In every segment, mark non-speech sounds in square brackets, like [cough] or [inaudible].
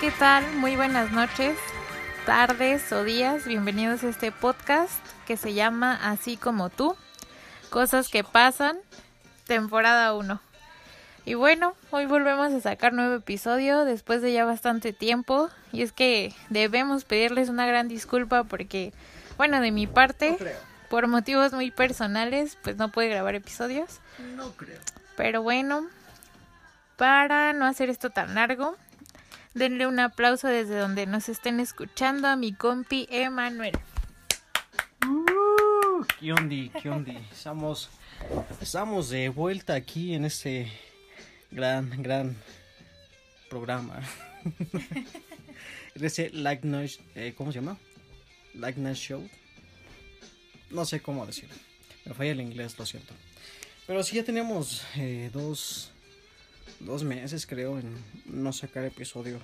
¿qué tal? Muy buenas noches, tardes o días. Bienvenidos a este podcast que se llama Así como tú, cosas que pasan, temporada 1. Y bueno, hoy volvemos a sacar nuevo episodio después de ya bastante tiempo. Y es que debemos pedirles una gran disculpa porque, bueno, de mi parte, por motivos muy personales, pues no pude grabar episodios. No creo. Pero bueno, para no hacer esto tan largo, denle un aplauso desde donde nos estén escuchando a mi compi Emanuel. Uh, ¿Qué ondi? ¿Qué? Estamos, estamos de vuelta aquí en este gran, gran programa. [laughs] en este Like Noise, eh, ¿cómo se llama? Like Noise Show. No sé cómo decirlo. Me falla el inglés, lo siento. Pero sí ya teníamos eh, dos, dos meses, creo, en no sacar episodio.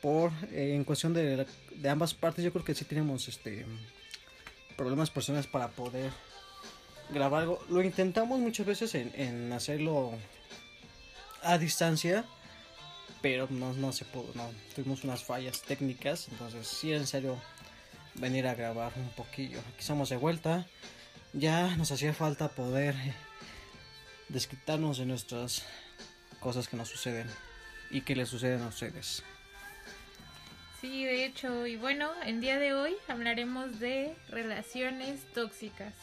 Por, eh, en cuestión de, de ambas partes, yo creo que sí tenemos este problemas personales para poder grabar algo. Lo intentamos muchas veces en, en hacerlo a distancia, pero no, no se pudo, no. Tuvimos unas fallas técnicas, entonces sí, en serio, venir a grabar un poquillo. Aquí estamos de vuelta. Ya nos hacía falta poder desquitarnos de nuestras cosas que nos suceden y que les suceden a ustedes. Sí, de hecho, y bueno, el día de hoy hablaremos de relaciones tóxicas.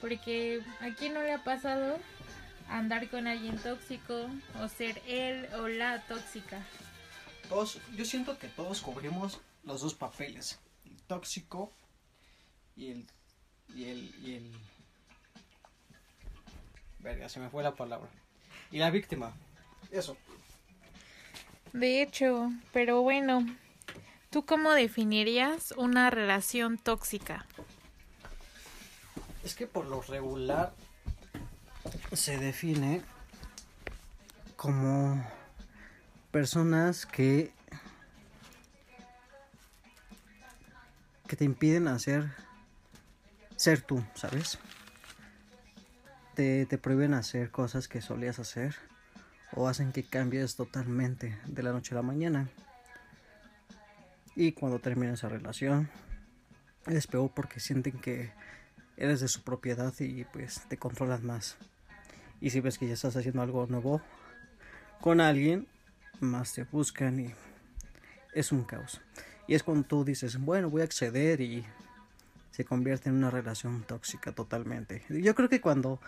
Porque a quién no le ha pasado andar con alguien tóxico o ser él o la tóxica. Todos, yo siento que todos cubrimos los dos papeles, el tóxico y el y el y el verga, se me fue la palabra. Y la víctima. Eso. De hecho, pero bueno, ¿tú cómo definirías una relación tóxica? Es que por lo regular se define como personas que que te impiden hacer ser tú, ¿sabes? Te, te prohíben hacer cosas que solías hacer o hacen que cambies totalmente de la noche a la mañana. Y cuando termina esa relación es peor porque sienten que eres de su propiedad y pues te controlas más. Y si ves que ya estás haciendo algo nuevo con alguien, más te buscan y es un caos. Y es cuando tú dices, bueno, voy a acceder y se convierte en una relación tóxica totalmente. Yo creo que cuando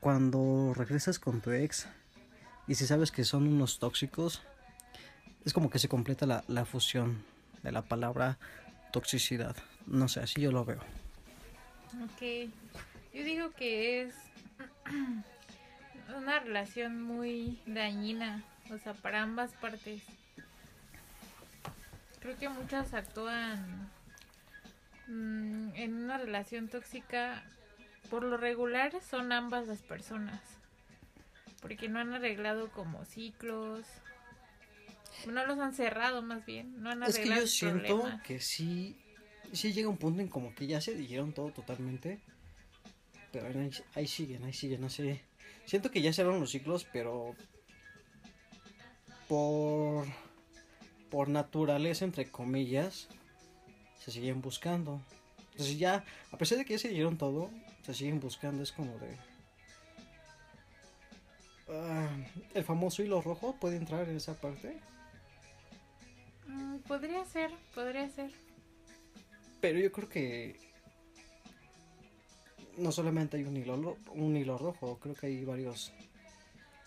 cuando regresas con tu ex y si sabes que son unos tóxicos, es como que se completa la, la fusión de la palabra toxicidad. No sé, así yo lo veo. Ok, yo digo que es [clears throat] una relación muy dañina, o sea, para ambas partes. Creo que muchas actúan una relación tóxica, por lo regular, son ambas las personas. Porque no han arreglado como ciclos. No los han cerrado más bien. No han Es que arreglado yo siento problemas. que sí, sí llega un punto en como que ya se dijeron todo totalmente. Pero ahí, ahí siguen, ahí siguen, no sé. Siento que ya cerraron los ciclos, pero por por naturaleza, entre comillas, se siguen buscando. Entonces ya, a pesar de que ya se dijeron todo, se siguen buscando. Es como de... Ah, el famoso hilo rojo puede entrar en esa parte. Mm, podría ser, podría ser. Pero yo creo que no solamente hay un hilo, lo- un hilo rojo, creo que hay varios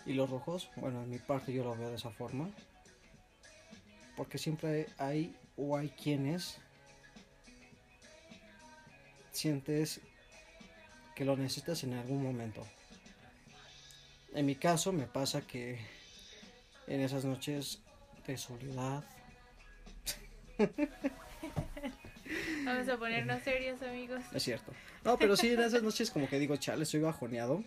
hilos rojos. Bueno, en mi parte yo lo veo de esa forma. Porque siempre hay o hay quienes sientes que lo necesitas en algún momento. En mi caso me pasa que en esas noches de soledad [laughs] Vamos a ponernos serios, amigos. Es cierto. No, pero sí, en esas noches como que digo, chale, estoy bajoneado.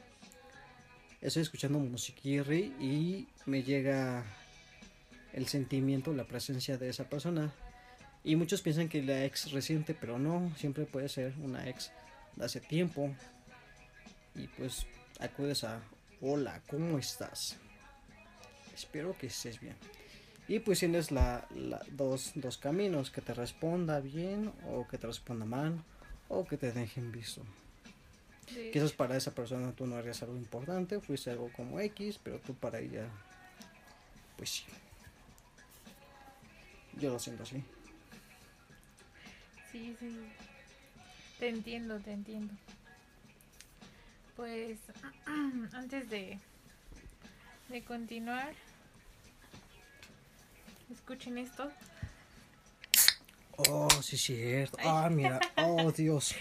Estoy escuchando musiquirri y me llega el sentimiento, la presencia de esa persona. Y muchos piensan que la ex reciente, pero no, siempre puede ser una ex de hace tiempo. Y pues acudes a, hola, ¿cómo estás? Espero que estés bien. Y pues tienes la, la- dos, dos caminos, que te responda bien o que te responda mal o que te dejen visto. Sí. Quizás para esa persona tú no eres algo importante, fuiste algo como X, pero tú para ella, pues sí. Yo lo siento así. Sí, sí. Te entiendo, te entiendo. Pues [clears throat] antes de, de continuar, escuchen esto. Oh, sí, cierto. Ah, mira. [laughs] Oh, Dios.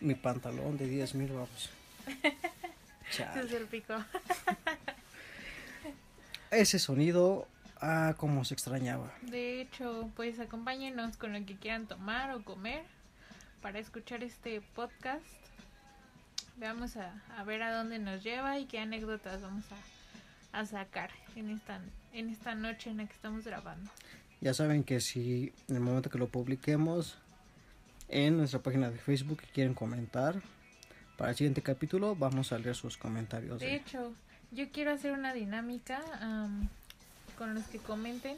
Mi pantalón de 10 mil babos. [laughs] Se salpicó. Ese sonido, ah, como se extrañaba. De hecho, pues acompáñenos con lo que quieran tomar o comer para escuchar este podcast. Veamos a, a ver a dónde nos lleva y qué anécdotas vamos a, a sacar en esta, en esta noche en la que estamos grabando. Ya saben que si en el momento que lo publiquemos en nuestra página de Facebook quieren comentar para el siguiente capítulo, vamos a leer sus comentarios. De de- hecho, yo quiero hacer una dinámica con los que comenten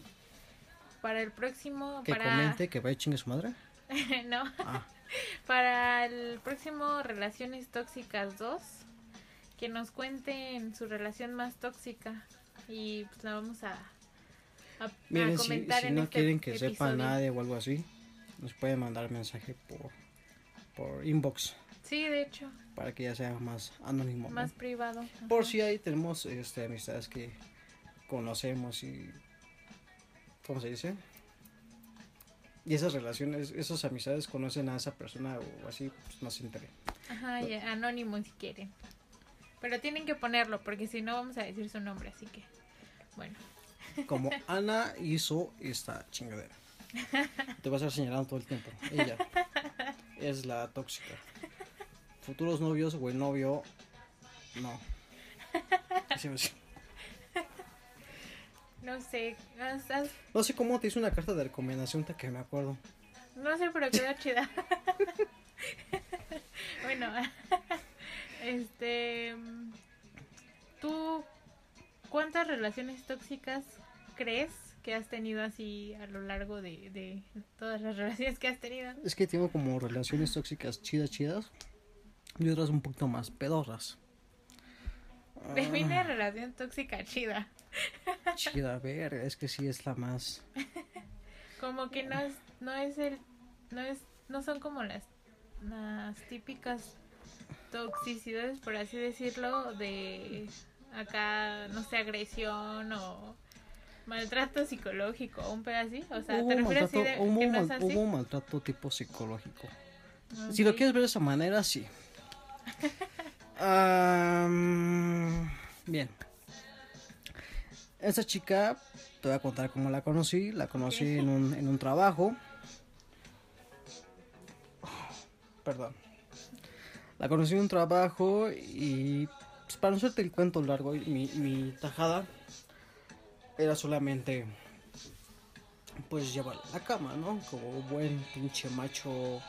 para el próximo. que para... comente, que vaya chingue su madre. [laughs] no, Ah, [laughs] para el próximo Relaciones Tóxicas 2, que nos cuenten su relación más tóxica y pues la vamos a, miren, si, comentar si en no este quieren que sepa nadie o algo así, nos pueden mandar mensaje por, por inbox Sí, de hecho, para que ya sea más anónimo. ¿no? más privado. Por Ajá. si ahí tenemos este, amistades que conocemos y... ¿Cómo se dice? Y esas relaciones, esas amistades conocen a esa persona o así, pues no se entere. Ajá, y anónimo si quieren. Pero tienen que ponerlo porque si no vamos a decir su nombre, así que bueno. Como [laughs] Ana hizo esta chingadera. Te vas a estar señalando todo el tiempo. Ella es la tóxica. Futuros novios o el novio, no. [laughs] Así. No sé, haz- haz- No sé cómo te hice una carta de recomendación, que me acuerdo. no sé, pero quedó chida. [laughs] bueno, [laughs] este, ¿tú cuántas relaciones tóxicas crees que has tenido así a lo largo de, de todas las relaciones que has tenido? Es que tengo como relaciones tóxicas chidas, chidas. Y otras un poquito más pedorras. Define relación tóxica chida. Ah, chida, a ver, es que sí es la más. Como que no es, no es el, no es, no son como las, las típicas toxicidades, por así decirlo, de acá, no sé, agresión o maltrato psicológico un pedacito. O sea, hubo, ¿te refieres así maltrato, de hubo, que no es mal- así? hubo maltrato tipo psicológico. Si lo quieres ver de esa manera, sí. [laughs] Am, bien. Esta chica, te voy a contar cómo la conocí. La conocí en, un, en un trabajo. perdón. La conocí en un trabajo y pues, para no hacerte el cuento largo, mi, mi tajada era solamente pues llevarla a la cama, ¿no? Como buen pinche macho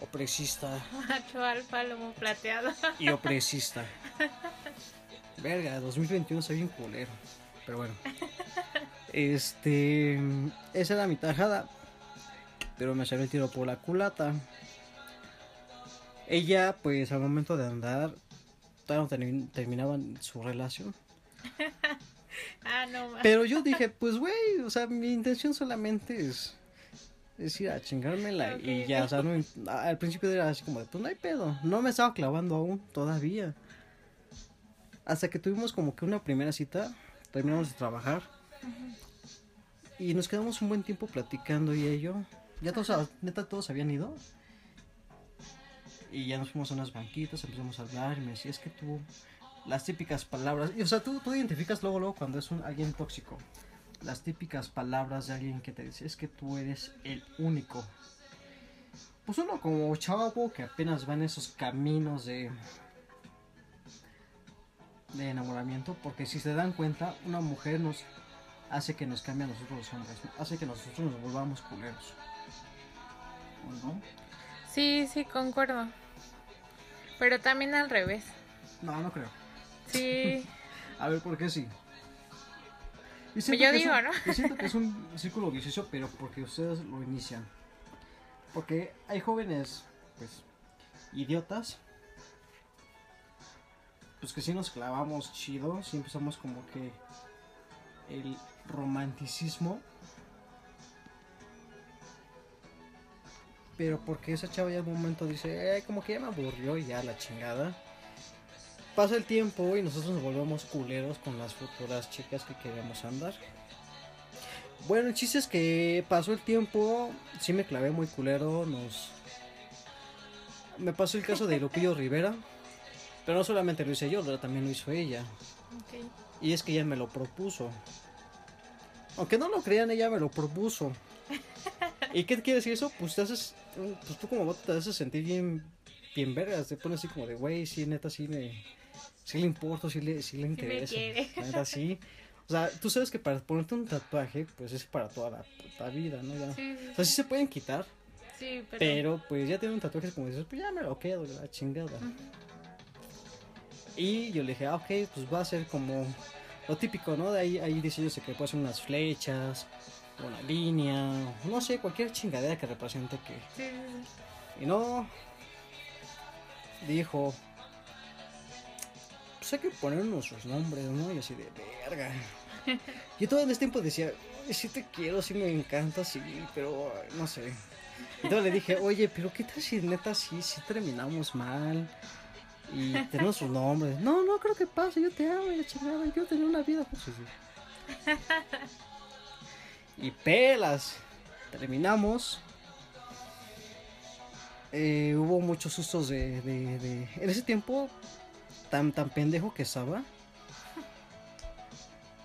opresista Macho alfa, lomo plateado. y opresista. Verga, 2021 está bien culero. Pero bueno. Este. Esa era mi tajada. Pero me salió el tiro por la culata. Ella, pues al momento de andar, todavía no termi- terminaban su relación. [laughs] Ah, no. Pero yo dije, pues güey, o sea, mi intención solamente es. Es ir a chingármela y Ok. ya, o sea, no, al principio era así como de, pues no hay pedo, no me estaba clavando aún, todavía. Hasta que tuvimos como que una primera cita, terminamos de trabajar y nos quedamos un buen tiempo platicando y ello. Ya todos, neta, todos habían ido. Y ya nos fuimos a unas banquitas, empezamos a hablar y me decía, es que tú, las típicas palabras, y, o sea, tú, tú identificas luego, luego cuando es un, alguien tóxico. Las típicas palabras de alguien que te dice, es que tú eres el único. Pues uno como chavo que apenas va en esos caminos de, de enamoramiento, porque si se dan cuenta, una mujer nos hace que nos cambie a nosotros los hombres, hace que nosotros nos volvamos culeros. ¿O no? Sí, sí, concuerdo. Pero también al revés. No, no creo. Sí, [laughs] A ver, ¿por qué sí? Y Yo es digo, un- ¿no? yo siento que es un círculo vicioso, pero porque ustedes lo inician. Porque hay jóvenes, pues, idiotas. Pues que sí nos clavamos chido, sí empezamos como que el romanticismo. Pero porque esa chava ya en un momento dice, "Ay, como que ya me aburrió y ya la chingada. Pasa el tiempo y nosotros nos volvemos culeros con las futuras chicas que queremos andar. Bueno, el chiste es que pasó el tiempo, sí me clavé muy culero, nos... Me pasó el caso de Lupillo [laughs] Rivera, pero no solamente lo hice yo, también lo hizo ella. Y es que ella me lo propuso. Aunque no lo crean, ella me lo propuso. ¿Y qué quiere decir eso? Pues te haces, pues tú como vato te haces sentir bien, bien vergas. Te pones así como de, güey, sí, neta, sí me, sí le importo, sí le, sí le interesa. quiere. La Neta, sí. O sea, tú sabes que para ponerte un tatuaje, pues es para toda la puta vida, ¿no? Ya. Sí, sí, O sea, sí se pueden quitar, sí, pero... pero pues ya tiene un tatuaje, es como dices, pues ya me lo quedo, la chingada. Y yo le dije, ah, ok, pues va a ser como lo típico, ¿no? De ahí hay diseños de que puede ser unas flechas, una línea, no sé, cualquier chingadera que represente que. Sí, sí, Y no. Dijo. Pues hay que poner nuestros nombres, ¿no? Y así de verga. Yo todo este tiempo decía, sí te quiero, sí me encanta, sí, pero no sé. Entonces le dije, oye, pero ¿qué tal si neta sí, sí terminamos mal? Y tenemos sus nombres. No, no creo que pase, yo te amo, y chingada, yo tener una vida. Pues, sí, sí. Y pelas. Terminamos. Eh, hubo muchos sustos de- En ese tiempo, tan, tan pendejo que estaba,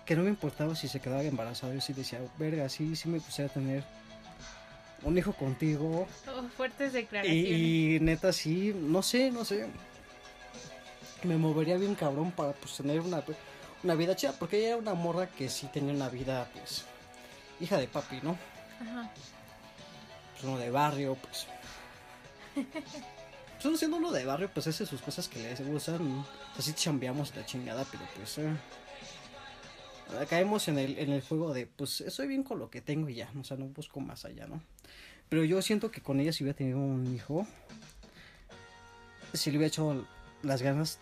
que no me importaba si se quedaba embarazada. Yo sí decía, verga, sí, sí me gustaría tener un hijo contigo. Oh, fuertes declaraciones. Y, y neta, sí, no sé, no sé. Me movería bien cabrón para pues tener una, una vida chida, porque ella era una morra que sí tenía una vida, pues, hija de papi, ¿no? Ajá. pues uno de barrio, pues. [laughs] Pues uno siendo uno de barrio, pues hace sus cosas que le gustan. O sea, sí chambeamos la chingada, pero pues. eh, caemos en el, en el juego de, pues, estoy bien con lo que tengo y ya, o sea, no busco más allá, ¿no? Pero yo siento que con ella, si hubiera tenido un hijo, si le hubiera hecho las ganas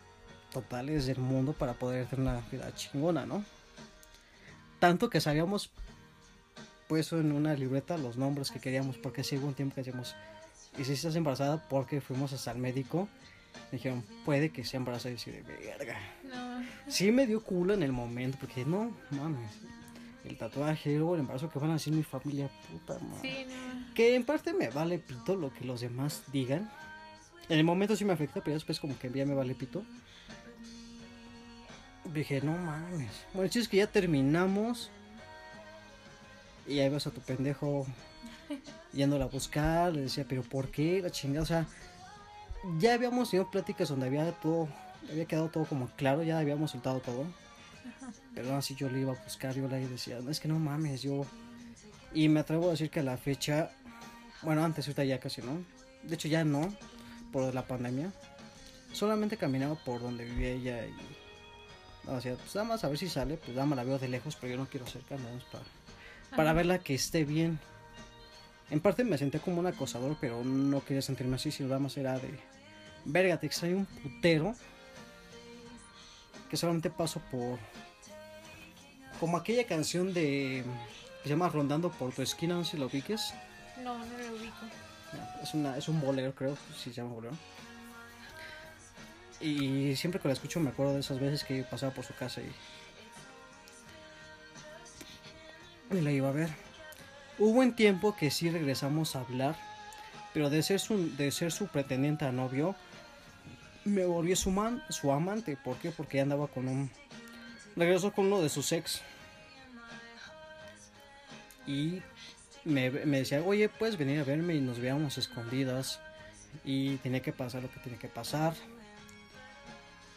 totales del mundo para poder tener una vida chingona, ¿no? Tanto que sabíamos puesto en una libreta los nombres que queríamos, porque si hubo un tiempo que decíamos, y si estás embarazada, porque fuimos hasta el médico, me dijeron, puede que sea embarazada, y así de verga. No. Sí me dio culo en el momento, porque no, mames, el tatuaje, luego el embarazo que van a hacer mi familia, puta madre. Sí, no. Que en parte me vale pito lo que los demás digan. En el momento sí me afecta, pero después como que ya me vale pito. Dije, no mames. Bueno, el es que ya terminamos. Y ahí vas a tu pendejo yéndola a buscar. Le decía, pero ¿por qué? La chingada, o sea, ya habíamos tenido pláticas donde había todo, había quedado todo como claro, ya habíamos soltado todo. Pero aún así yo le iba a buscar, yo le decía, "No, es que no mames, yo... Y me atrevo a decir que a la fecha, bueno, antes ahorita ya casi no. De hecho ya no, por la pandemia. Solamente caminaba por donde vivía ella y... O sea, pues nada más a ver si sale, pues nada más la veo de lejos, pero yo no quiero acercarme, para, para Ajá. verla que esté bien. En parte me senté como un acosador, pero no quería sentirme así, sino nada más era de... Verga, te extraño un putero. Que solamente paso por... Como aquella canción de... Que se llama Rondando por tu esquina, no sé si lo ubiques. No, no lo ubico. Es, una, es un bolero, creo, si se llama bolero. Y siempre que la escucho me acuerdo de esas veces que pasaba por su casa y... Y la iba a ver. Hubo un tiempo que sí regresamos a hablar, pero de ser su, de ser su pretendiente a novio, me volvió su, man, su amante. ¿Por qué? Porque ella andaba con un... Regresó con uno de sus ex. Y me, me decía, oye, puedes venir a verme y nos veamos escondidas. Y tenía que pasar lo que tenía que pasar.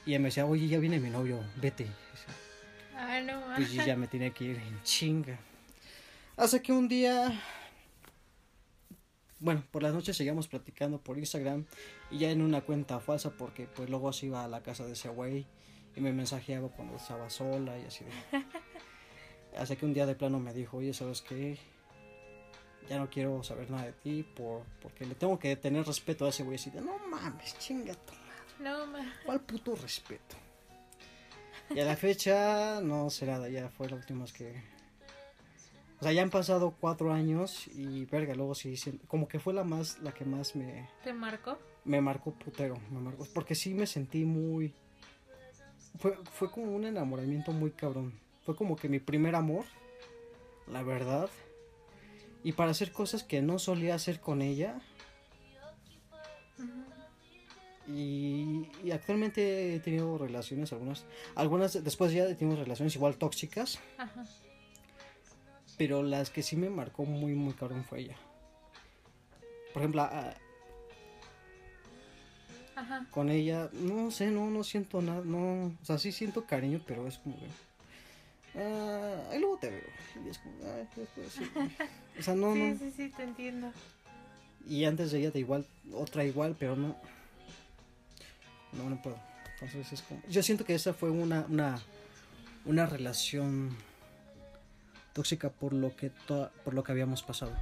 Y me decía, oye, ya viene mi novio, vete. Ah, no, Pues ya me tenía que ir en chinga. Hasta que un día, bueno, por las noches seguíamos platicando por Instagram y ya en una cuenta falsa porque pues luego se iba a la casa de ese güey y me mensajeaba cuando estaba sola y así de... [laughs] Hasta que un día de plano me dijo, oye, ¿sabes qué? Ya no quiero saber nada de ti por, porque le tengo que tener respeto a ese güey. Así de, no mames, chinga tu madre. No, ma. ¿Cuál puto respeto? Y a la fecha, no sé nada, ya fue la última vez que... O sea, ya han pasado cuatro años y verga, luego sí, sí, como que fue la más, la que más me, ¿Te marcó? me marcó putero, me marcó, porque sí me sentí muy... Fue, fue como un enamoramiento muy cabrón. Fue como que mi primer amor, la verdad. Y para hacer cosas que no solía hacer con ella. Y, y actualmente he tenido relaciones, algunas, algunas después ya he tenido relaciones igual tóxicas, Ajá. Pero las que sí me marcó muy, muy cabrón fue ella. Por ejemplo, a- Ajá. con ella, no sé, no, no siento nada, no, o sea, sí siento cariño, pero es como que, ah, ahí luego te veo, y es como, "Ay, después sí". o sea, no, sí, no, sí, sí, te entiendo. y antes de ella de igual, otra igual, pero no, no, no puedo, entonces es como, yo siento que esa fue una, una, una relación tóxica por lo que, to- por lo que habíamos pasado,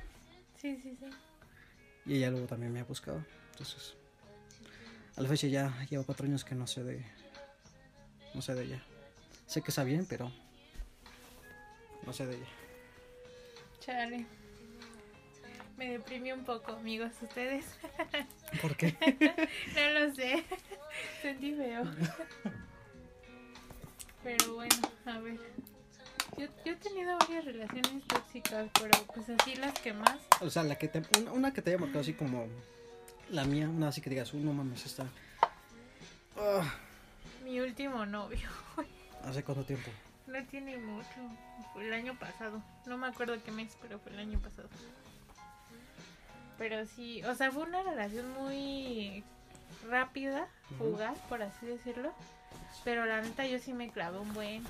Sí, sí, sí. y ella luego también me ha buscado, entonces, a la fecha ya llevo cuatro años que no sé de, no sé de ella, sé que está bien, pero no sé de ella. Chale. Me deprimió un poco, amigos, ustedes. [laughs] ¿Por qué? [laughs] No lo sé. [laughs] Sentí feo. Pero bueno, a ver. Yo, yo he tenido varias relaciones tóxicas, pero pues así las que más. O sea, la que te, una, una que te haya marcado así como la mía, una así que digas, "Uh, no mames, está. Ah, Mi último novio. [laughs] ¿Hace cuánto tiempo? No tiene mucho. Fue el año pasado. No me acuerdo qué mes, pero fue el año pasado. Pero sí, o sea, fue una relación muy rápida, fugaz, por así decirlo. Pero la neta yo sí me clavé un buen.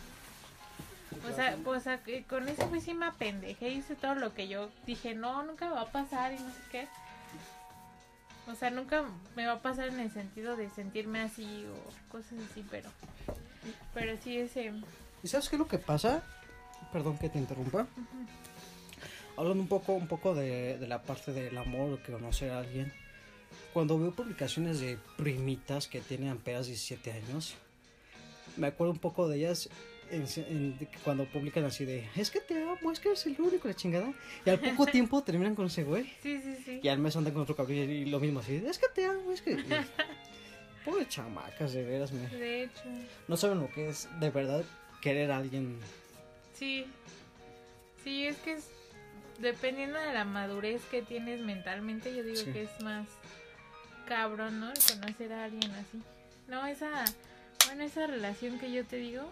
O sea, pues que con ese güey sí me apendejé, hice todo lo que yo dije, no, nunca me va a pasar y no sé qué. O sea, nunca me va a pasar en el sentido de sentirme así o cosas así, pero... Pero sí ese... ¿Y sabes qué es lo que pasa? Perdón que te interrumpa. Hablando un poco, un poco de, de la parte del amor o conocer a alguien. Cuando veo publicaciones de primitas que tienen apenas 17 años, me acuerdo un poco de ellas en- en- cuando publican así de, es que te amo, es que eres el único, la chingada. Y al poco [laughs] tiempo terminan con ese güey. Sí, sí, sí. Y al mes andan con otro cabrón y lo mismo así, es que te amo, es que... [laughs] Pobre chamacas, de veras, me... De hecho, No saben lo que es de verdad querer a alguien. sí. Sí, es que es, dependiendo de la madurez que tienes mentalmente, yo digo Sí. que es más cabrón, ¿no? El conocer a alguien así. No, esa, bueno, esa relación que yo te digo,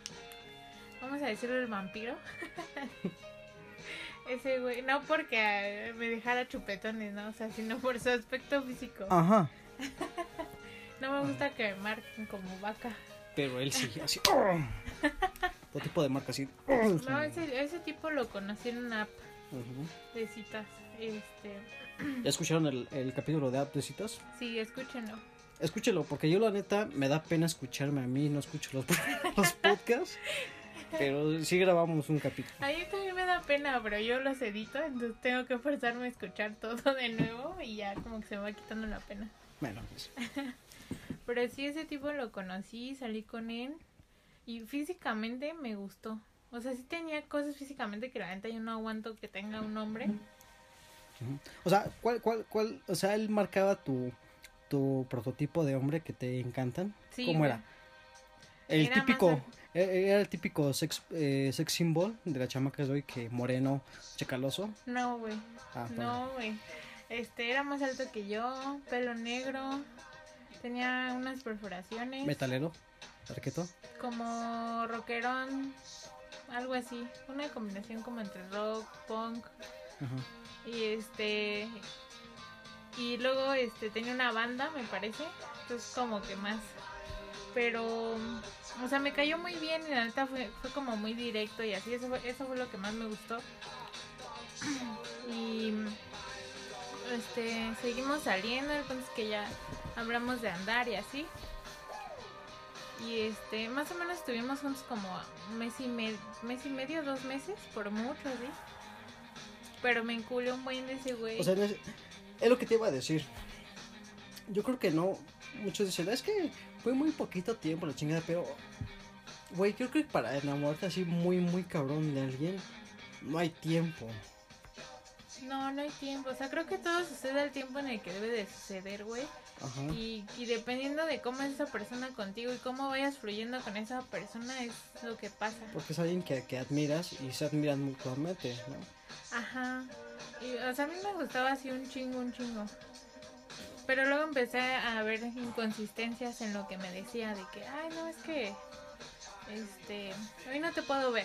vamos a decirlo el vampiro. [laughs] Ese güey, no porque ah, me dejara chupetones, ¿no? O sea, sino por su aspecto físico. Ajá. [laughs] No me gusta que me marquen como vaca. Pero él sí, [laughs] así. ¡oh! Todo tipo de marca así. ¡oh! No, ese, ese tipo lo conocí en una app Ujú. de citas. Este, [clears throat] ¿Ya escucharon el, el capítulo de App de citas? sí, escúchenlo. Escúchelo, porque yo la neta me da pena escucharme a mí, no escucho los, los podcasts. Pero sí grabamos un capítulo. A mí también me da pena, pero yo los edito, entonces tengo que forzarme a escuchar todo de nuevo y ya como que se me va quitando la pena. Bueno, pues, [laughs] Pero sí, ese tipo lo conocí, salí con él y físicamente me gustó. O sea, sí tenía cosas físicamente que la neta yo no aguanto que tenga un hombre. O sea, ¿cuál, cuál, cuál? O sea, él marcaba tu, tu prototipo de hombre que te encantan. Sí, ¿Cómo era? El Era típico, al- e- era el típico sex, eh, sex symbol de la chamaca de hoy que moreno, chacaloso. No, güey. Ah. No, güey. Este era más alto que yo, pelo negro, tenía unas perforaciones, Metalero, arqueto. como rockerón, algo así, una combinación como entre rock, punk Ajá. y este y luego este tenía una banda, me parece, entonces como que más pero o sea, me cayó muy bien y la neta fue, fue como muy directo y así, eso fue, eso fue lo que más me gustó. [clears throat] Y este seguimos saliendo, el punto es que ya hablamos de andar y así. Y este, más o menos estuvimos juntos como un mes y medio, mes y medio, dos meses, por mucho, ¿sí? Pero me enculé un buen de ese güey. O sea, es, es lo que te iba a decir. Yo creo que no. Muchos dicen, es que fue muy poquito tiempo la chingada, pero. Güey, creo que para enamorarte así muy, muy cabrón de alguien, no hay tiempo. No, no hay tiempo. O sea, creo que todo sucede al tiempo en el que debe de suceder, güey. Ajá. Y, y dependiendo de cómo es esa persona contigo y cómo vayas fluyendo con esa persona es lo que pasa. Porque es alguien que, que admiras y se admiran mutuamente, ¿no? Ajá. Y, o sea, a mí me gustaba así un chingo, un chingo. Pero luego empecé a ver inconsistencias en lo que me decía de que, ay, no, es que, este, hoy no te puedo ver.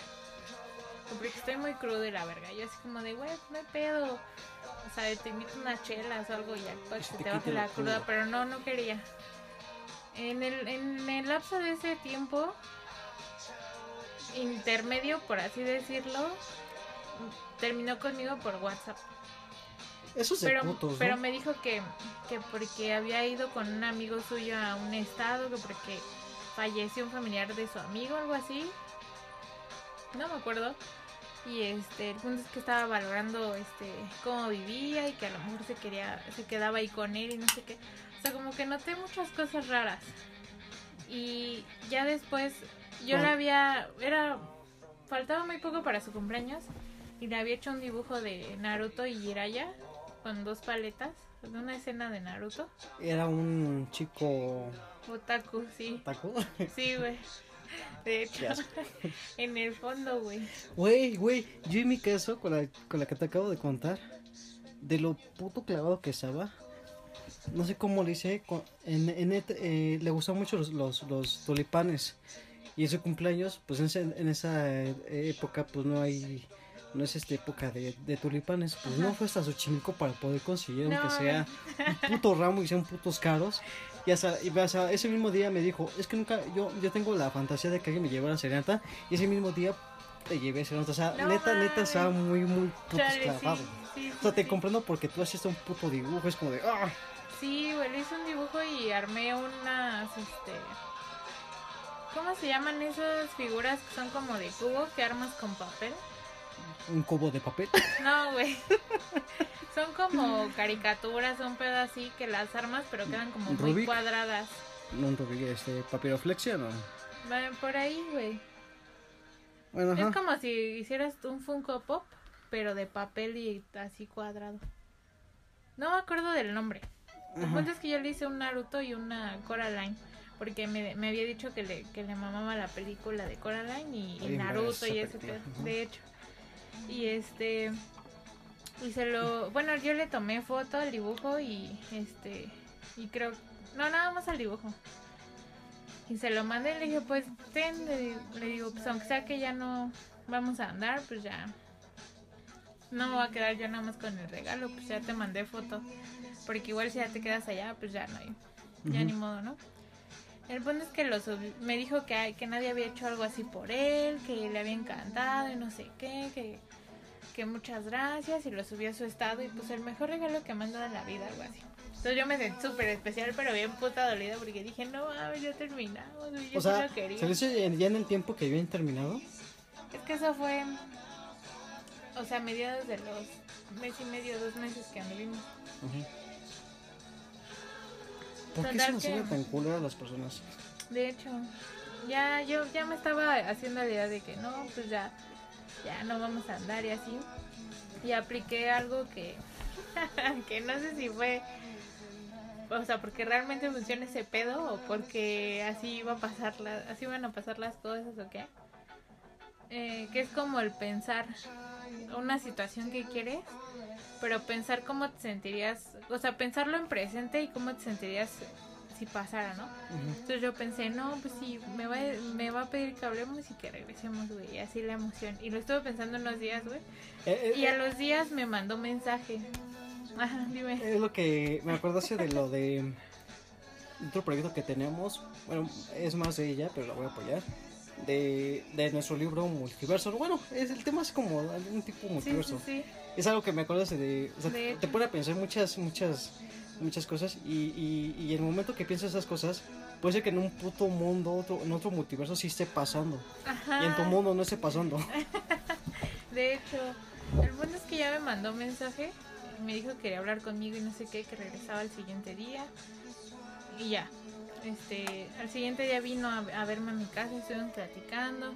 Porque estoy muy crudo y la verga. Yo así como de, güey, no hay pedo. O sea, te invito unas chelas o algo y ya que se te baje la cruda. Pero no, no quería. En el, en el lapso de ese tiempo intermedio, por así decirlo, terminó conmigo por WhatsApp. Eso es de Pero, putos, ¿no? pero me dijo que, que porque había ido con un amigo suyo a un estado, que porque falleció un familiar de su amigo, algo así. No me acuerdo. Y este, el punto es que estaba valorando este cómo vivía y que a lo mejor se quería, se quedaba ahí con él y no sé qué. O sea, como que noté muchas cosas raras. Y ya después yo le había, era, faltaba muy poco para su cumpleaños y le había hecho un dibujo de Naruto y Jiraiya con dos paletas de una escena de Naruto. Era un chico Otaku, sí. taco. Sí, güey. De hecho, [laughs] en el fondo, güey. Güey, güey, yo en mi caso, con la, con la que te acabo de contar, de lo puto clavado que estaba, no sé cómo le hice, con- en, en eh, le gustan mucho los, los, los tulipanes, y en su cumpleaños, pues en, en esa eh, época, pues no hay, no es esta época de, de tulipanes, pues no fue hasta Xochimilco para poder conseguir, No, aunque sea un puto ramo y sean putos caros. Y hasta, y hasta ese mismo día me dijo, es que nunca, yo, yo tengo la fantasía de que alguien me llevara a serenata. Y ese mismo día te llevé a serenata. O sea, No neta, neta, estaba muy, muy putos Chale, sí, clavado. sí, O sea, sí, te comprendo porque tú hacías un puto dibujo. Es como de, ah, Sí, güey, le hice un dibujo y armé unas, este... ¿Cómo se llaman esas figuras que son como de cubo que armas con papel? Un cubo de papel. No, güey. Son como caricaturas, un pedo así que las armas, pero quedan como muy cuadradas. No, un Rubik, este, papiroflexia, no. Por ahí, güey. Bueno, ajá. Es como si hicieras un Funko Pop, pero de papel y así cuadrado. No me acuerdo del nombre. El punto es que yo le hice un Naruto y una Coraline. Porque me, me había dicho que le, que le mamaba la película de Coraline y, y Naruto y ajá. De hecho. Y este. Y se lo. Bueno, yo le tomé foto al dibujo y este. Y creo. No, nada más al dibujo. Y se lo mandé y le dije, pues ten, le, le digo, pues aunque sea que ya no vamos a andar, pues ya. No me voy a quedar yo nada más con el regalo, pues ya te mandé foto. Porque igual si ya te quedas allá, pues ya no hay. ya ni modo, ¿no? El punto es que lo me dijo que, nadie había hecho algo así por él, que le había encantado y no sé qué, que, que muchas gracias y lo subió a su estado y pues el mejor regalo que me han dado en la vida, algo así. Entonces yo me sentí súper especial, pero bien puta dolida porque dije, no mames, ya terminamos, yo O sí sea, lo quería. ¿se lo hizo ya en el tiempo que habían terminado? Es que eso fue, o sea, a mediados de los mes y medio, dos meses que anduvimos. Ujú. ¿Por qué se nos hacen tan culeras las personas? De hecho, ya yo ya me estaba haciendo la idea de que no, pues ya, ya no vamos a andar y así. Y apliqué algo que, [laughs] que no sé si fue, o sea, porque realmente funciona ese pedo o porque así iba a pasar la, así van a pasar las cosas o qué. Eh, que es como el pensar una situación que quieres, pero pensar cómo te sentirías, o sea, pensarlo en presente y cómo te sentirías si pasara, ¿no? Entonces yo pensé, no, pues sí, me va, me va a pedir que hablemos y que regresemos, güey, y así la emoción. Y lo estuve pensando unos días, güey. Eh, eh, Y a los días me mandó mensaje. Ajá, dime. Es lo que me acordaste de lo de otro proyecto que tenemos. Bueno, es más de ella, pero la voy a apoyar. De, de nuestro libro Multiverso. Bueno, es, el tema es como un tipo Sí, sí, multiverso. sí. Es algo que me acuerdas de. O sea, De te pone a pensar muchas, muchas, muchas cosas. Y, y, y en el momento que piensas esas cosas, puede ser que en un puto mundo, otro, en otro multiverso, sí esté pasando. Ajá. Y en tu mundo no esté pasando. [laughs] De hecho, el punto es que ya me mandó mensaje. Me dijo que quería hablar conmigo y no sé qué, que regresaba al siguiente día. Y ya. Este, al siguiente día vino a, a verme a mi casa, estuvimos platicando.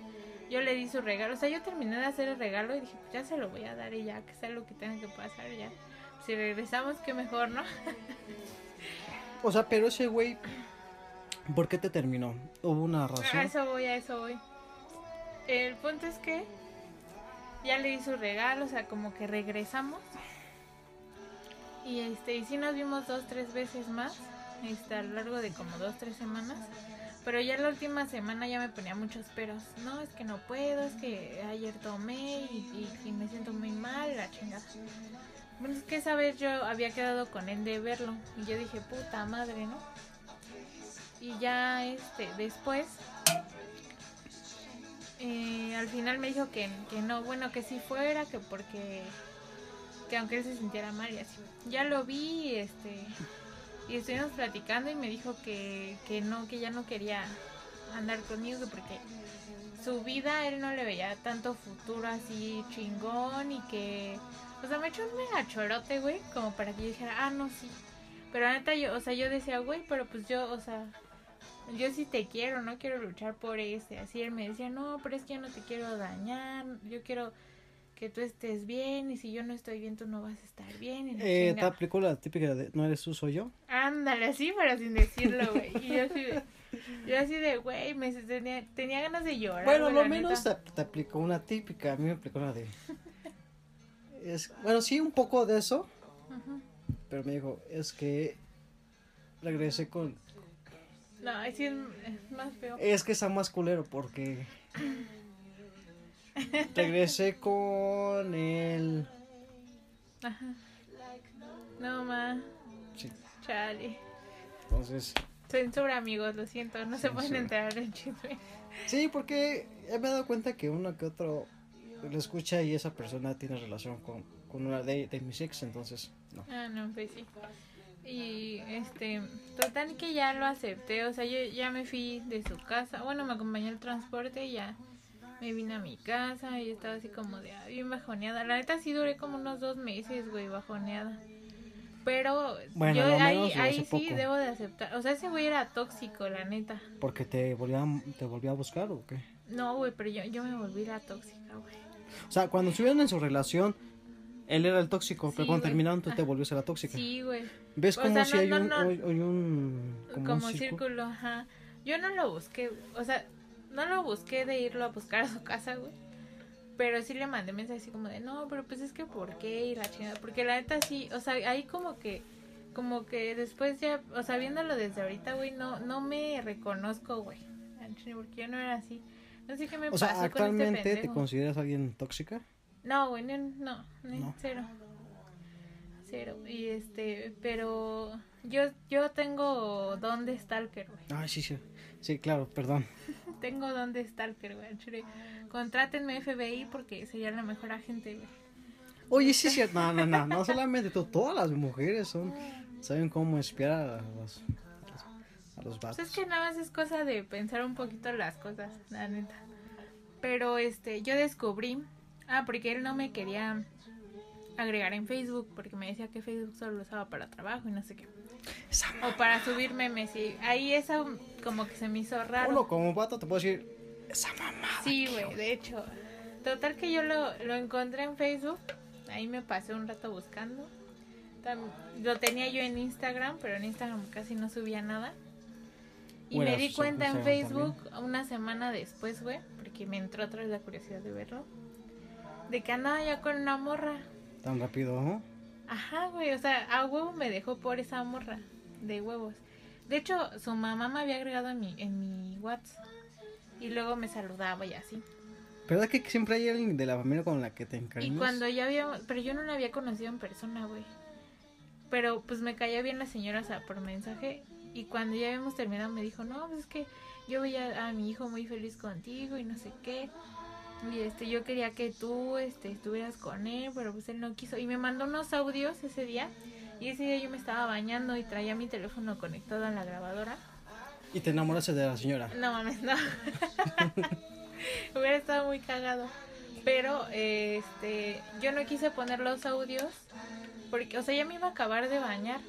Yo le di su regalo, o sea, yo terminé de hacer el regalo y dije, pues ya se lo voy a dar y ya, que sea lo que tenga que pasar, ya. Si regresamos, qué mejor, ¿no? [laughs] O sea, pero ese güey, ¿por qué te terminó? ¿Hubo una A razón? eso voy, a eso voy. El punto es que ya le di su regalo, o sea, como que regresamos. Y este, y sí nos vimos dos, tres veces más, este, a lo largo de como dos, tres semanas. Pero ya la última semana ya me ponía muchos peros. No, es que no puedo, es que ayer tomé y, y- me siento muy mal, la chingada. Bueno, es que esa vez yo había quedado con él de verlo. Y yo dije, puta madre, ¿no? Y ya este, después eh, al final me dijo que, que no, bueno, que sí fuera, que porque que aunque él se sintiera mal y así. Ya lo vi, este, y estuvimos platicando y me dijo que, que no, que ya no quería andar conmigo, que porque su vida él no le veía tanto futuro así chingón y que, o sea, me echó un mega chorote, güey, como para que yo dijera, ah, no, sí. Pero la neta, yo, o sea, yo decía, güey, pero pues yo, o sea, yo sí te quiero, no quiero luchar por ese. Así él me decía, no, pero es que yo no te quiero dañar, yo quiero que tú estés bien y si yo no estoy bien tú no vas a estar bien. Y Eh, te aplicó la típica de no eres tú, soy yo. Ándale, así, pero sin decirlo, güey. Y yo así de, yo así de, güey, me tenía, tenía ganas de llorar. Bueno, lo menos te, te aplicó una típica. A mí me aplicó una de. Es, bueno, sí, un poco de eso. Pero me dijo, es que regresé con. No, es más feo. Es que está más culero porque. Regresé con el. Ajá. No, ma, Sí, chale. entonces. Censura, amigos, lo siento, no se pueden enterar del chisme. Sí, porque me he dado cuenta que uno que otro lo escucha y esa persona tiene relación con, con una de, de mis ex, entonces. No. Ah, no, pues sí. Y este, total que ya lo acepté, o sea, yo ya me fui de su casa, bueno, me acompañó el transporte y ya me vine a mi casa y estaba así como de, ah, bien bajoneada. La neta sí duré como unos dos meses, güey, bajoneada. Pero Bueno, yo ahí, ahí sí poco. debo de aceptar, o sea, ese güey era tóxico, la neta. ¿Porque te volvía, te volvía a buscar o qué? No, güey, pero yo, yo me volví la tóxica, güey. O sea, cuando estuvieron en su relación, él era el tóxico, Sí, pero cuando terminaron tú te volviste la tóxica. Sí, güey. ¿Ves O como sea, si no, hay, no, un, no. Como, como, un círculo? círculo, ajá. Yo no lo busqué, o sea, no lo busqué de irlo a buscar a su casa, güey. Pero sí le mandé mensaje así como de, no, pero pues es que ¿por qué? Y la chingada. Porque la neta sí, o sea, ahí como que, como que después ya, o sea, viéndolo desde ahorita, güey, no, no me reconozco, güey. Porque yo no era así. No sé qué me O pasó sea, con este ¿actualmente te consideras alguien tóxica? No, güey, no, no, cero. Cero. Y este, pero Yo, yo tengo don de stalker, güey. Sí, sí. Sí, claro, perdón. Tengo don de stalker, güey. chile. Contrátenme FBI porque sería la mejor agente, güey. Oye, sí, sí. No, no, no. No solamente tú. Todas las mujeres son. Saben cómo espiar a los. A los Pues vatos. es que nada más es cosa de pensar un poquito las cosas, la neta. Pero este, yo descubrí. Ah, porque él no me quería agregar en Facebook porque me decía que Facebook solo lo usaba para trabajo y no sé qué. Esa O para subir memes y ahí eso como que se me hizo raro. Uno como vato te puedo decir. Esa mamá. Sí, güey, de hecho. Total que yo lo, lo encontré en Facebook. Ahí me pasé un rato buscando. Lo tenía yo en Instagram, pero en Instagram casi no subía nada. Y Bueno, me di cuenta en Facebook una semana después, güey, porque me entró otra vez la curiosidad de verlo. De que andaba ya con una morra. Tan rápido, ¿no? Ajá, güey, o sea, a huevo me dejó por esa morra de huevos. De hecho, su mamá me había agregado en mi, en mi WhatsApp. Y luego me saludaba y así. ¿Verdad que siempre hay alguien de la familia con la que te Y encariñas? cuando ya había, pero yo no la había conocido en persona, güey. Pero pues me caía bien la señora, o sea, por mensaje. Y cuando ya habíamos terminado me dijo, no, pues es que yo veía a mi hijo muy feliz contigo y no sé qué. Y este, yo quería que tú este, estuvieras con él, pero pues él no quiso. Y me mandó unos audios ese día. Y ese día yo me estaba bañando y traía mi teléfono conectado a la grabadora. Y te enamoraste de la señora. No mames, no. [laughs] Hubiera estado muy cagado. Pero, eh, este, yo no quise poner los audios. Porque, o sea, ya me iba a acabar de bañar.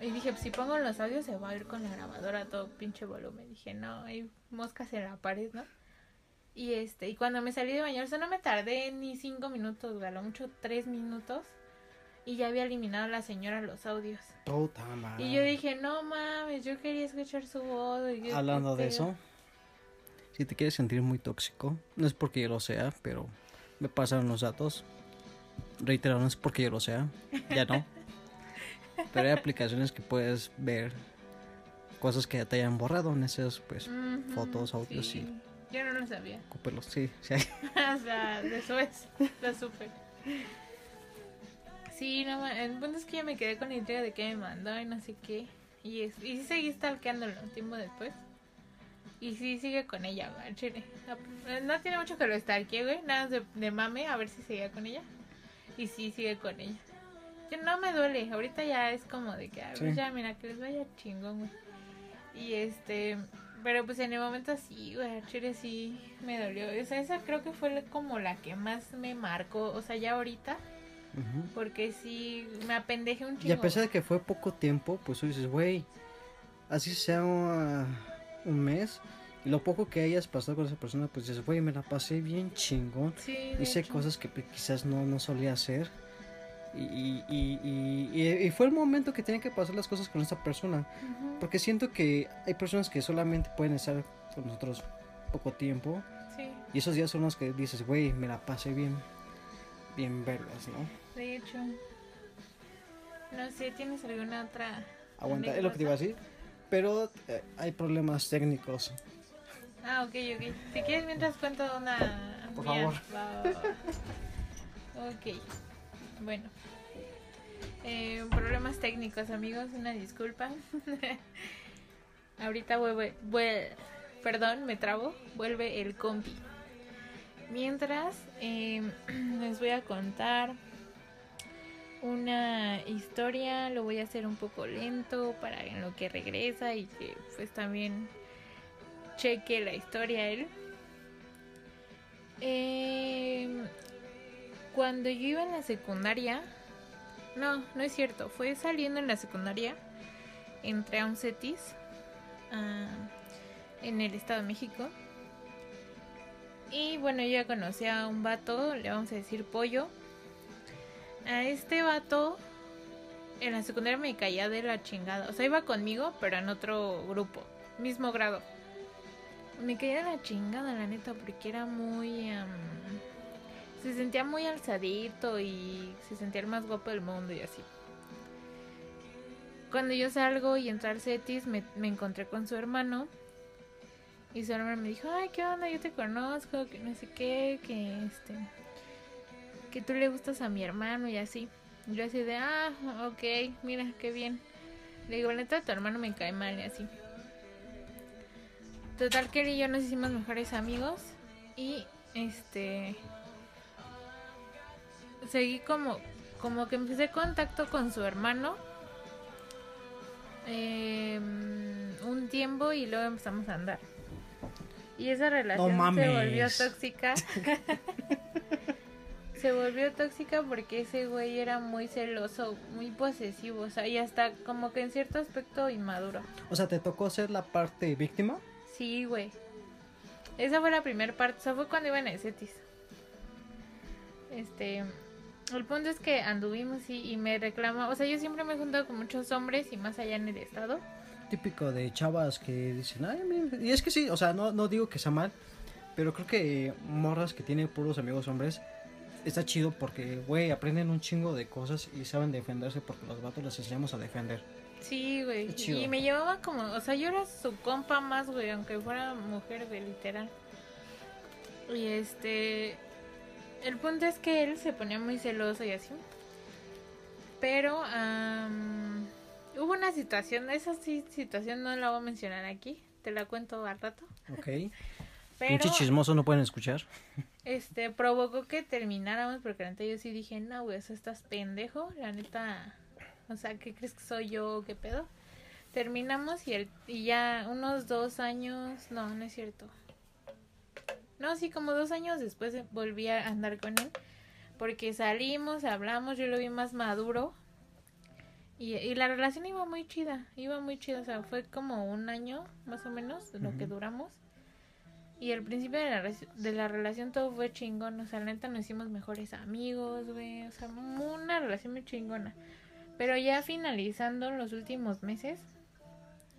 Y dije, pues si pongo los audios se va a ir con la grabadora todo pinche volumen. Dije, no, hay moscas en la pared, ¿no? Y este, y cuando me salí de bañar, o sea, no me tardé ni cinco minutos, a lo mucho tres minutos. Y ya había eliminado la señora los audios. Puta madre. Y yo dije, no mames, yo quería escuchar su voz. y yo, Hablando de eso, si te quieres sentir muy tóxico, no es porque yo lo sea, pero me pasaron los datos. Reitero, no es porque yo lo sea, ya no. [laughs] pero hay aplicaciones que puedes ver cosas que te hayan borrado en esas, pues, ujú, fotos, audios sí. y Yo no lo sabía. ocúpelos. Sí, sí. [laughs] o sea, de eso es, lo supe. Sí, no, el punto es que yo me quedé con la intriga de que me mandó y no sé qué. Y, es, y sí seguí stalkeándolo un tiempo después. Y sí sigue con ella, güey, chile. No, no tiene mucho que lo stalkeé, güey. Nada de, de mame, a ver si seguía con ella. Y sí sigue con ella. Yo no me duele. Ahorita ya es como de que, ah, pues Sí. ya, mira, que les vaya chingón, güey. Y este, pero pues en el momento sí, güey, chile sí me dolió. O sea, esa creo que fue como la que más me marcó. O sea, ya ahorita, Porque sí me apendejé un chingo. Y a pesar de que fue poco tiempo, pues tú dices, güey, así sea uh, un mes, y lo poco que hayas pasado con esa persona, pues dices, güey, me la pasé bien chingón. Sí, Hice hecho. cosas que pues, quizás no, no solía hacer. Y, y, y, y- fue el momento que tenía que pasar las cosas con esa persona. Ujú, Porque siento que hay personas que solamente pueden estar con nosotros poco tiempo. Sí, Y esos días son los que dices, güey, me la pasé bien, bien vergas, ¿no? de hecho. No sé, ¿tienes alguna otra? Aguanta, es lo que te iba a decir. Pero eh, hay problemas técnicos. Ah, ok, ok. Si quieres, mientras cuento una. Por mía. favor. Ok. Bueno. Eh, problemas técnicos, amigos. Una disculpa. [laughs] Ahorita vuelve, vuel- Perdón, me trabo. Vuelve el compi. Mientras, eh, [clears throat] les voy a contar una historia. Lo voy a hacer un poco lento para en lo que regresa y que pues también cheque la historia él. Eh, cuando yo iba en la secundaria, no, no es cierto, fue saliendo en la secundaria, entré a un CETIS ah, en el Estado de México. Y bueno, yo ya conocí a un vato, le vamos a decir pollo. A este vato en la secundaria me caía de la chingada. O sea, iba conmigo, pero en otro grupo, mismo grado. Me caía de la chingada, la neta, porque era muy... am, se sentía muy alzadito y se sentía el más guapo del mundo y así. Cuando yo salgo y entré al CETIS, me encontré con su hermano. Y su hermano me dijo, ay, ¿qué onda? Yo te conozco, que no sé qué, que este... Que tú le gustas a mi hermano y así. Yo así de, ah, ok, mira, qué bien. Le digo, neta, tu hermano me cae mal y así. Total que él y yo nos hicimos mejores amigos y este seguí como como que empecé contacto con su hermano eh, un tiempo y luego empezamos a andar. Y esa relación se volvió tóxica. [laughs] se volvió tóxica porque ese güey era muy celoso, muy posesivo, o sea, y hasta como que en cierto aspecto inmaduro. O sea, ¿te tocó ser la parte víctima? Sí, güey. Esa fue la primera parte, o sea, fue cuando iba en CETIS. Este, el punto es que anduvimos y, y me reclama, o sea, yo siempre me he juntado con muchos hombres y más allá en el estado. Típico de chavas que dicen, ay, mira", y es que sí, o sea, no, no digo que sea mal, pero creo que morras que tienen puros amigos hombres, está chido porque, güey, aprenden un chingo de cosas y saben defenderse porque los vatos les enseñamos a defender. Sí, güey. Y me llevaba como, o sea, yo era su compa más, güey, aunque fuera mujer, de literal. Y este, el punto es que él se ponía muy celoso y así. Pero am, hubo una situación, esa sí, situación no la voy a mencionar aquí, te la cuento al rato. Ok. [laughs] Pero chismoso no pueden escuchar. [laughs] este provocó que termináramos porque neta yo sí dije, no, güey, o sea, estás pendejo, la neta, o sea, ¿qué crees que soy yo? ¿Qué pedo? Terminamos y, el, y ya unos dos años, no, no es cierto. No, sí, como dos años después volví a andar con él. Porque salimos, hablamos, yo lo vi más maduro. Y, y la relación iba muy chida, iba muy chida. O sea, fue como un año más o menos de lo que duramos. Y al principio de la, de la relación todo fue chingón. O sea, la neta nos hicimos mejores amigos, güey. O sea, una relación muy chingona. Pero ya finalizando los últimos meses,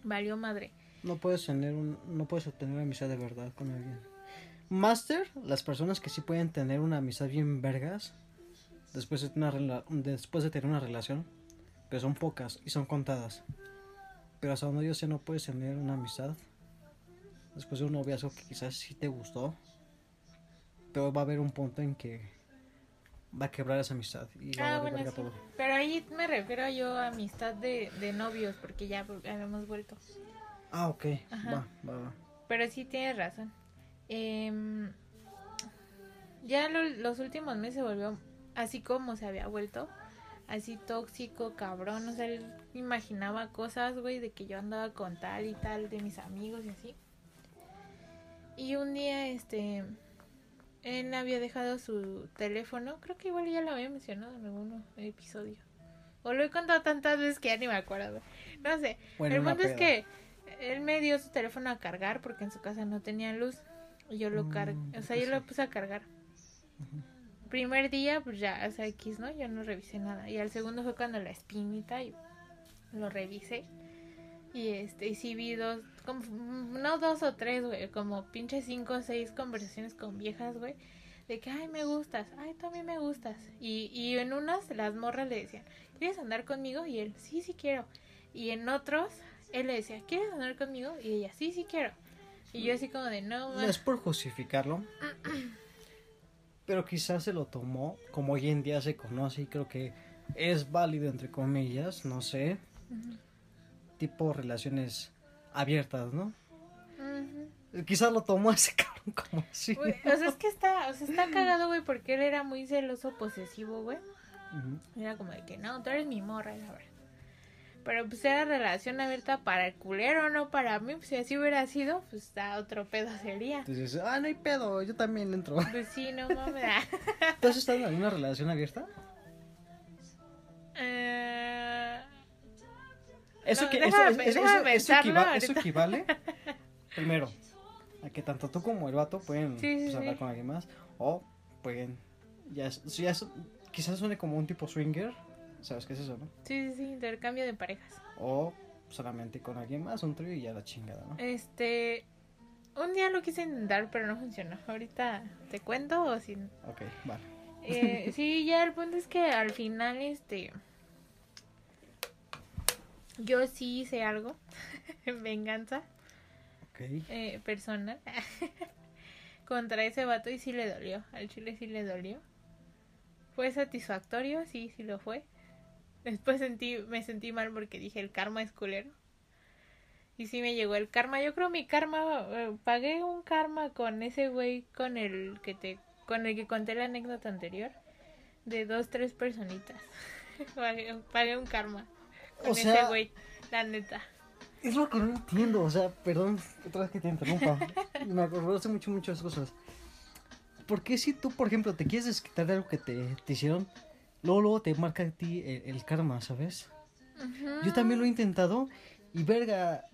valió madre. No puedes tener un, no puedes obtener una amistad de verdad con alguien. Master, las personas que sí pueden tener una amistad bien vergas después de una, después de tener una relación, son pocas y son contadas. Pero hasta donde yo sé no puedes tener una amistad después de un noviazgo que quizás sí te gustó, pero va a haber un punto en que va a quebrar esa amistad y va a Ah, valer bueno, sí. todo. Pero ahí me refiero yo a amistad de, de novios, porque ya habíamos vuelto. Ah, ok, Ajá. va, va, va. Pero sí tienes razón. Em, ya lo- los últimos meses se volvió así como se había vuelto. Así tóxico, cabrón. O sea, él imaginaba cosas, güey, de que yo andaba con tal y tal de mis amigos y así. Y un día, este, él había dejado su teléfono. Creo que igual ya lo había mencionado en algún episodio. O lo he contado tantas veces que ya ni me acuerdo. No sé. Bueno, el punto es que él me dio su teléfono a cargar porque en su casa no tenía luz. Y yo lo Mm, cargué. O sea, yo lo puse a cargar. Primer día, pues ya, o sea, X, ¿no? Yo no revisé nada. Y al segundo fue cuando la espinita y lo revisé. Y este, y sí vi dos, como, no dos o tres, güey, como pinche cinco o seis conversaciones con viejas, güey. De que, ay, me gustas, ay, tú a mí me gustas. Y, y en unas las morras le decían, ¿quieres andar conmigo? Y él, sí, sí quiero. Y en otros, él le decía, ¿quieres andar conmigo? Y ella, sí, sí quiero. Y yo así como de, no, No ma". es por justificarlo, [clears throat] pero quizás se lo tomó como hoy en día se conoce y creo que es válido entre comillas, no sé, tipo relaciones abiertas, ¿no? Quizás lo tomó [laughs] ese cabrón como así. Güey, o sea, es que está, o sea, está cagado, güey, porque él era muy celoso, posesivo, güey. Era como de que, no, tú eres mi morra, la verdad. Pero pues era relación abierta para el culero, no para mí. Pues si así hubiera sido, pues a otro pedo sería. Entonces, ah, no hay pedo, yo también entro. [laughs] Pues sí, no mames. [laughs] ¿Tú has estado en alguna relación abierta? Eh, Eso, No, que, eso, eso- eso- eso pensarlo equiva- eso ahorita. equivale, [laughs] primero, a que tanto tú como el vato pueden Sí, sí, pues, hablar sí. con alguien más, o pueden, ya, ya quizás suene como un tipo swinger, ¿sabes qué es eso, no? sí, sí, sí, intercambio de parejas. O solamente con alguien más, un trío y ya la chingada, ¿no? Este, un día lo quise intentar, pero no funcionó. Ahorita te cuento o si Ok, vale. Eh, [laughs] sí, ya el punto es que al final, este. Yo sí hice algo. en [laughs] venganza Ok. eh, personal. [laughs] contra ese vato y sí le dolió. Al chile sí le dolió. ¿Fue satisfactorio? Sí, sí lo fue. Después sentí, me sentí mal porque dije el karma es culero. Y sí me llegó el karma. Yo creo mi karma, eh, pagué un karma con ese güey con el que te, con el que conté la anécdota anterior. De dos, tres personitas. [laughs] pagué, pagué un karma con O ese sea- güey, la neta. Es lo que no entiendo, o sea, perdón otra vez que te interrumpa. [laughs] Me acordó hace mucho, muchas cosas. ¿Por qué si tú, por ejemplo, te quieres desquitar de algo que te, te hicieron, luego, luego te marca a ti el, el karma, ¿sabes? Yo también lo he intentado y verga,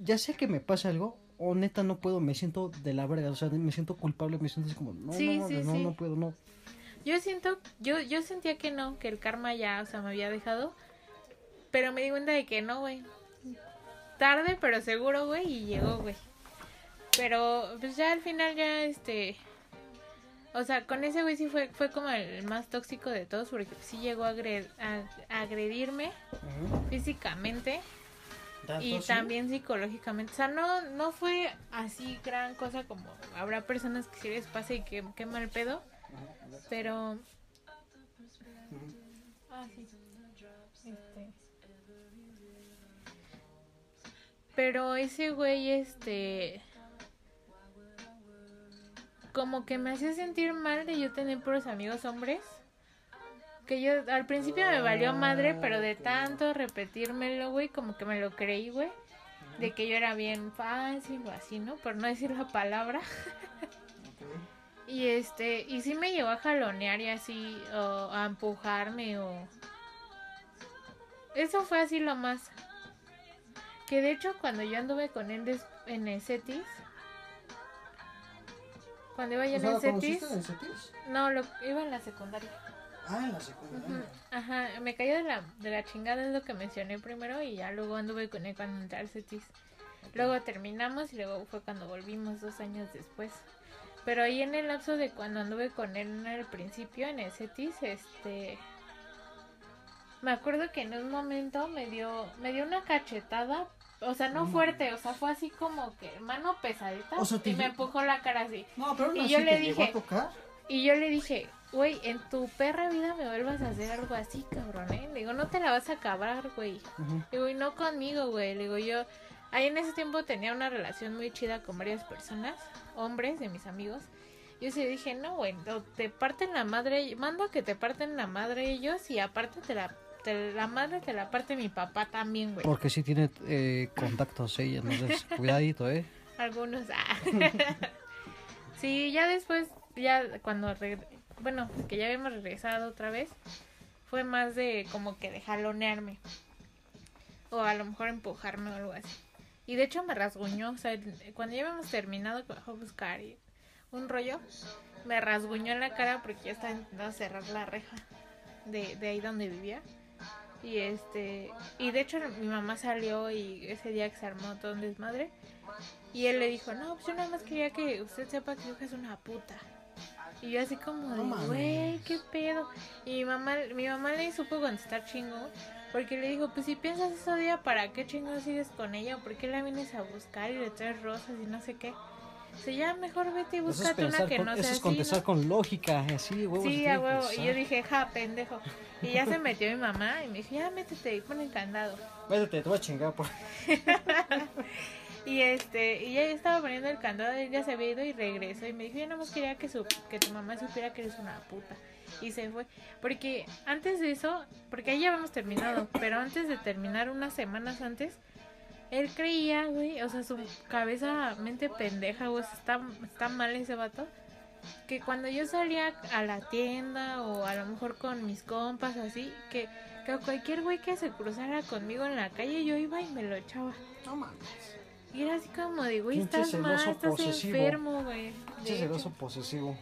ya sé que me pasa algo o neta no puedo, me siento de la verga, o sea, me siento culpable, me siento así como, no, Sí, no, sí, no, sí. no puedo, no. Yo siento, yo, yo sentía que no, que el karma ya, o sea, me había dejado. Pero me di cuenta de que no, güey. Tarde, pero seguro, güey, y llegó, güey. Pero, pues ya al final ya, este... O sea, con ese güey sí fue, fue como el más tóxico de todos, porque sí llegó a, agre- a- a agredirme físicamente y también psicológicamente. O sea, no, no fue así gran cosa como habrá personas que sí les pase y que qué mal pedo. Pero. Ah, sí. Este. Pero ese güey, este. Como que me hacía sentir mal de yo tener puros amigos hombres. Que yo al principio me valió madre, pero de tanto repetírmelo, güey, como que me lo creí, güey. De que yo era bien fácil o así, ¿no? Por no decir la palabra. Y este, y sí me llegó a jalonear y así, o a empujarme, o... Eso fue así lo más. Que de hecho cuando yo anduve con él en el CETIS, cuando iba yo en el CETIS, CETIS? no, lo, iba en la secundaria. Ah, en la secundaria. Ajá, me cayó de la, de la chingada, es lo que mencioné primero, y ya luego anduve con él cuando entré al CETIS. Luego terminamos y luego fue cuando volvimos dos años después. Pero ahí en el lapso de cuando anduve con él al principio en el CETIS, este... Me acuerdo que en un momento me dio, me dio una cachetada, o sea, no No fuerte, o sea, fue así como que mano pesadita O sea, te y me empujó la cara así. No, pero aún Y yo le dije- tocar. Y yo le dije, güey, en tu perra vida me vuelvas a hacer algo así, cabrón, ¿eh? Le digo, no te la vas a acabar, güey. Le digo, y no conmigo, güey. Le digo, yo, ahí en ese tiempo tenía una relación muy chida con varias personas, hombres de mis amigos. Yo sí dije, no, güey, te parten la madre, mando a que te parten la madre ellos y aparte te la, te- la madre te la parte mi papá también, güey. Porque sí tiene eh, contactos ella, entonces [laughs] cuidadito, ¿eh? Algunos. ah. [laughs] sí, ya después, ya cuando, bueno, que ya habíamos regresado otra vez, fue más de como que de jalonearme. O a lo mejor empujarme o algo así. Y de hecho me rasguñó, o sea, cuando ya habíamos terminado bajó a buscar y un rollo, me rasguñó en la cara porque ya estaba intentando cerrar la reja de, de ahí donde vivía. Y este, y de hecho mi mamá salió y ese día que se armó todo un desmadre. Y él le dijo, no, pues yo nada más quería que usted sepa que hija es una puta. Y yo así como de, güey, qué pedo. Y mi mamá, mi mamá le supo contestar chingo. Porque le dijo, pues si piensas eso día, ¿para qué chingo sigues con ella? ¿O por qué la vienes a buscar y le traes rosas y no sé qué? O sea, ya mejor vete y Eso es, búscate una que con- no eso sea es así, contestar ¿no? con lógica, así, huevos. Sí, a huevo. Y yo dije, ja, pendejo. Y ya se [laughs] metió mi mamá y me dijo, ya métete y pon el candado. Métete, te voy a chingar por... [laughs] Y este, y ya estaba poniendo el candado, él ya se había ido y regresó y me dijo, yo nada más quería que su, que tu mamá supiera que eres una puta. Y se fue. Porque antes de eso, porque ahí ya habíamos terminado, pero antes de terminar unas semanas antes, él creía, güey, o sea, su cabeza, mente pendeja, güey, está, está mal ese vato. Que cuando yo salía a la tienda o a lo mejor con mis compas así, que, que cualquier güey que se cruzara conmigo en la calle, yo iba y me lo echaba. No mames. Y era así como de, güey, estás mal, estás posesivo. enfermo, güey. Celoso posesivo.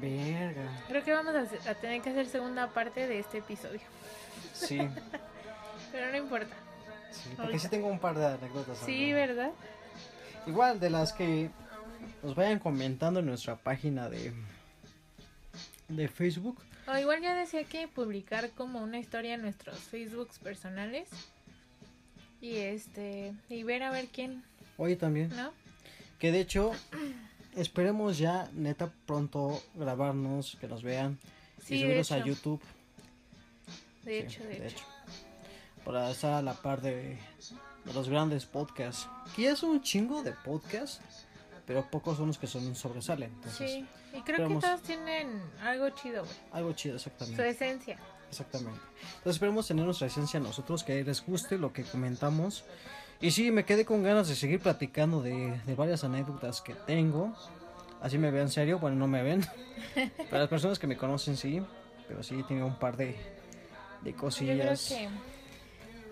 Verga. Creo que vamos a, a tener que hacer segunda parte de este episodio. Sí, [laughs] Pero no importa. Sí, porque sí tengo un par de anécdotas. Sí. ¿verdad? Igual de las que nos vayan comentando en nuestra página de de Facebook. O igual ya decía que publicar como una historia en nuestros Facebooks personales. Y este, y ver a ver quién, Oye también. ¿no? Que de hecho, [clears throat] esperemos ya neta pronto grabarnos, que nos vean Sí, y subirlos a. YouTube. De Sí, hecho, de, hecho. Para estar a la par de, de los grandes podcasts. Que ya son un chingo de podcasts, pero pocos son los que son sobresalen. Entonces, Sí, y creo que todos tienen algo chido, güey. algo chido, Su exactamente. esencia. Exactamente. Entonces esperemos tener nuestra esencia nosotros, que les guste lo que comentamos. Y sí, me quedé con ganas de seguir platicando de, de varias anécdotas que tengo. Así me vean serio, bueno, no me ven. [laughs] Para las personas que me conocen, sí. Pero sí, tengo un par de, de Yo creo cosillas. que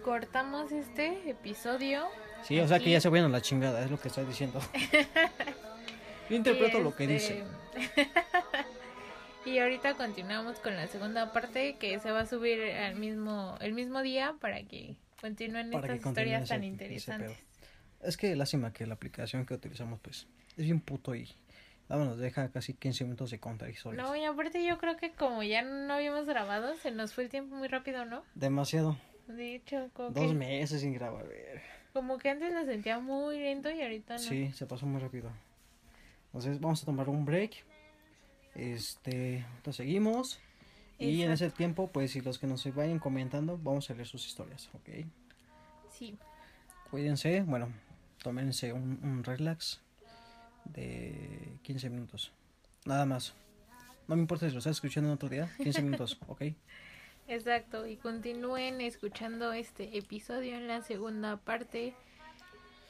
cortamos este episodio. Sí, o sea que ya se vayan a la chingada, es lo que estoy diciendo. [laughs] Yo interpreto lo que este, dice. [laughs] y ahorita continuamos con la segunda parte que se va a subir al mismo el mismo día para que continúen Para que estas historias ese- tan interesantes. Es que lástima que la aplicación que utilizamos, pues, es bien puto y nada más nos deja casi 15 minutos de contar. No, y aparte yo creo que como ya no habíamos grabado, se nos fue el tiempo muy rápido, ¿no? Demasiado. De hecho, como, Dos que, meses sin grabar. como que antes lo sentía muy lento y ahorita no. Sí, se pasó muy rápido. Entonces vamos a tomar un break. Este, entonces seguimos. Y en ese tiempo, pues si los que nos vayan comentando, vamos a leer sus historias, ¿ok? Sí. Cuídense, bueno, tómense un, un relax de 15 minutos. Nada más. No me importa si lo estás escuchando en otro día, 15 minutos, [laughs] ¿ok? Exacto, y continúen escuchando este episodio en la segunda parte.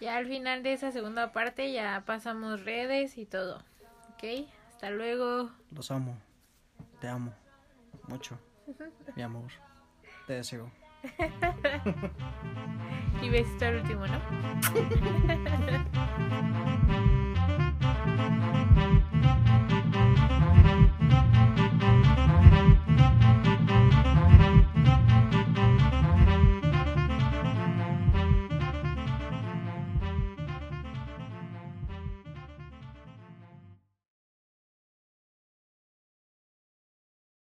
Ya al final de esa segunda parte ya pasamos redes y todo. ¿Ok? Hasta luego. Los amo. Te amo. Mucho. [laughs] Mi amor. Te deseo. [laughs] Y besito al último, ¿no? [laughs]